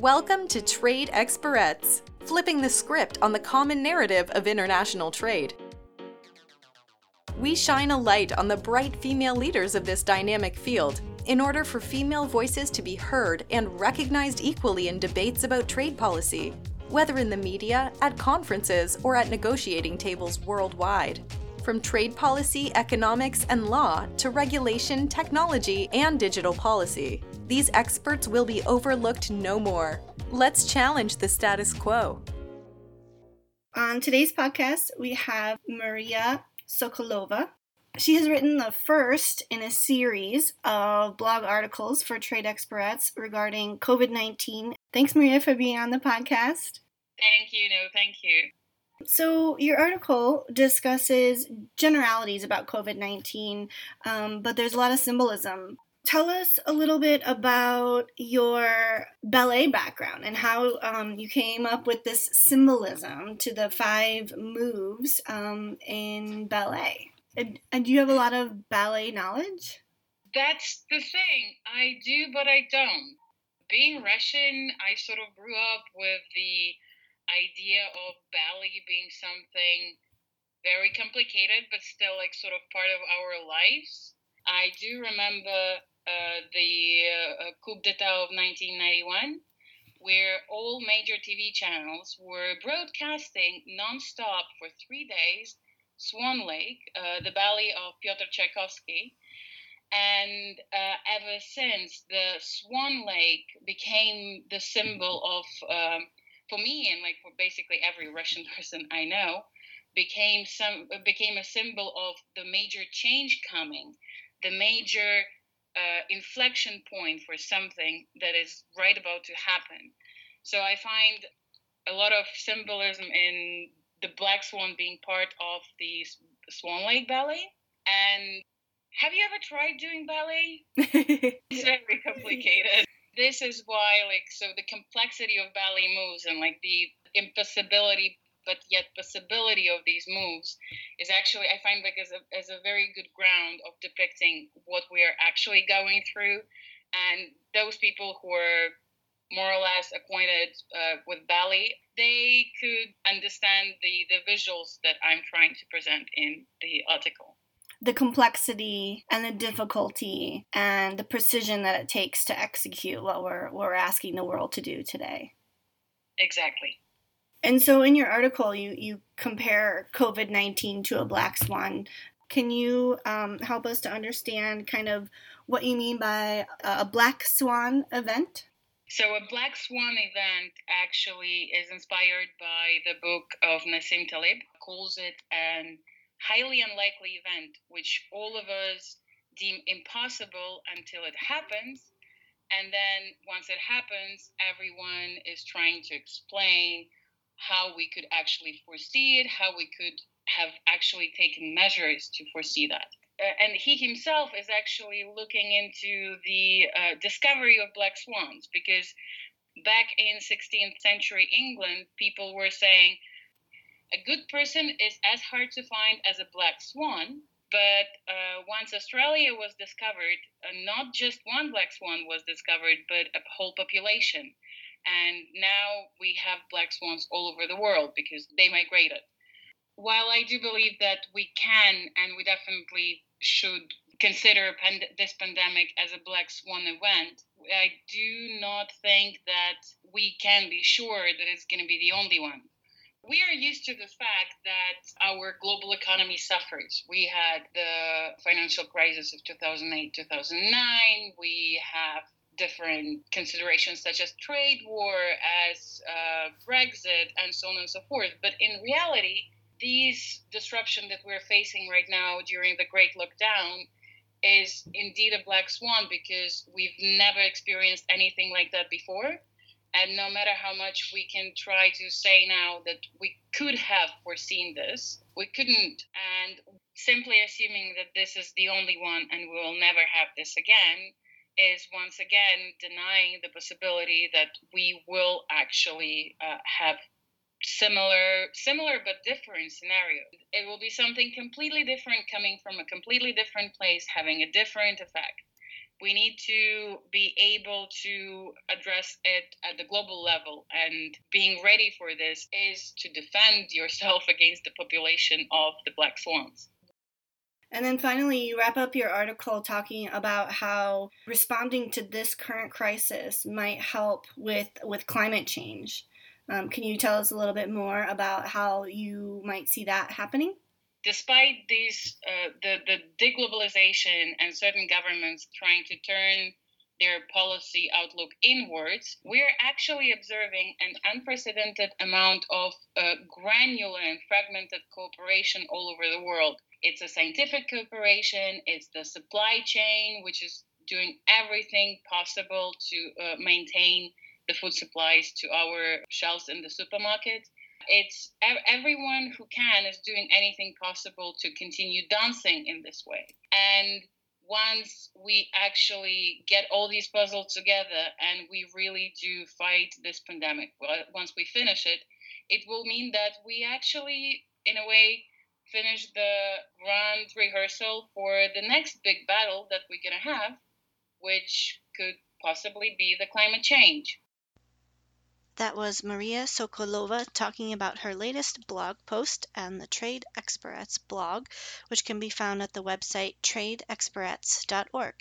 Welcome to Trade Experts, flipping the script on the common narrative of international trade. We shine a light on the bright female leaders of this dynamic field in order for female voices to be heard and recognized equally in debates about trade policy, whether in the media, at conferences, or at negotiating tables worldwide. From trade policy, economics, and law to regulation, technology, and digital policy, these experts will be overlooked no more. Let's challenge the status quo. On today's podcast, we have Maria Sokolova. She has written the first in a series of blog articles for trade experts regarding COVID 19. Thanks, Maria, for being on the podcast. Thank you. No, thank you. So, your article discusses generalities about COVID 19, um, but there's a lot of symbolism. Tell us a little bit about your ballet background and how um, you came up with this symbolism to the five moves um, in ballet. And, and do you have a lot of ballet knowledge? That's the thing. I do, but I don't. Being Russian, I sort of grew up with the idea of ballet being something very complicated, but still like sort of part of our lives. I do remember the uh, coup d'etat of 1991, where all major TV channels were broadcasting nonstop for three days Swan Lake, uh, the ballet of Pyotr Tchaikovsky. And uh, ever since, the Swan Lake became the symbol of, um, for me and like for basically every Russian person I know, became some became a symbol of the major change coming, the major uh, inflection point for something that is right about to happen. So I find a lot of symbolism in the Black Swan being part of the Swan Lake Ballet. And have you ever tried doing ballet? it's very complicated. This is why, like, so the complexity of ballet moves and like the impossibility but yet possibility of these moves is actually I find like as a, as a very good ground of depicting what we are actually going through. And those people who are more or less acquainted uh, with ballet they could understand the the visuals that I'm trying to present in the article. The complexity and the difficulty and the precision that it takes to execute what we're, what we're asking the world to do today. Exactly and so in your article, you, you compare COVID 19 to a black swan. Can you um, help us to understand kind of what you mean by a black swan event? So, a black swan event actually is inspired by the book of Nassim Taleb, calls it an highly unlikely event, which all of us deem impossible until it happens. And then once it happens, everyone is trying to explain how we could actually foresee it, how we could have actually taken measures to foresee that. Uh, and he himself is actually looking into the uh, discovery of black swans because back in 16th century England, people were saying a good person is as hard to find as a black swan. But uh, once Australia was discovered, uh, not just one black swan was discovered, but a whole population. And now we have black swans all over the world because they migrated. While I do believe that we can and we definitely should consider pand- this pandemic as a black swan event, I do not think that we can be sure that it's going to be the only one. We are used to the fact that our global economy suffers. We had the financial crisis of 2008 2009. We have different considerations such as trade war, as uh, Brexit, and so on and so forth. But in reality, these disruption that we're facing right now during the Great Lockdown is indeed a black swan because we've never experienced anything like that before. And no matter how much we can try to say now that we could have foreseen this, we couldn't. And simply assuming that this is the only one and we will never have this again is once again denying the possibility that we will actually uh, have similar similar but different scenarios it will be something completely different coming from a completely different place having a different effect we need to be able to address it at the global level. And being ready for this is to defend yourself against the population of the black swans. And then finally, you wrap up your article talking about how responding to this current crisis might help with, with climate change. Um, can you tell us a little bit more about how you might see that happening? despite these uh, the the deglobalization and certain governments trying to turn their policy outlook inwards, we're actually observing an unprecedented amount of uh, granular and fragmented cooperation all over the world. It's a scientific cooperation, it's the supply chain, which is doing everything possible to uh, maintain the food supplies to our shelves in the supermarket it's everyone who can is doing anything possible to continue dancing in this way. And once we actually get all these puzzles together and we really do fight this pandemic, once we finish it, it will mean that we actually, in a way, finish the grand rehearsal for the next big battle that we're going to have, which could possibly be the climate change. That was Maria Sokolova talking about her latest blog post and the Trade Experts blog, which can be found at the website tradeexperts.org.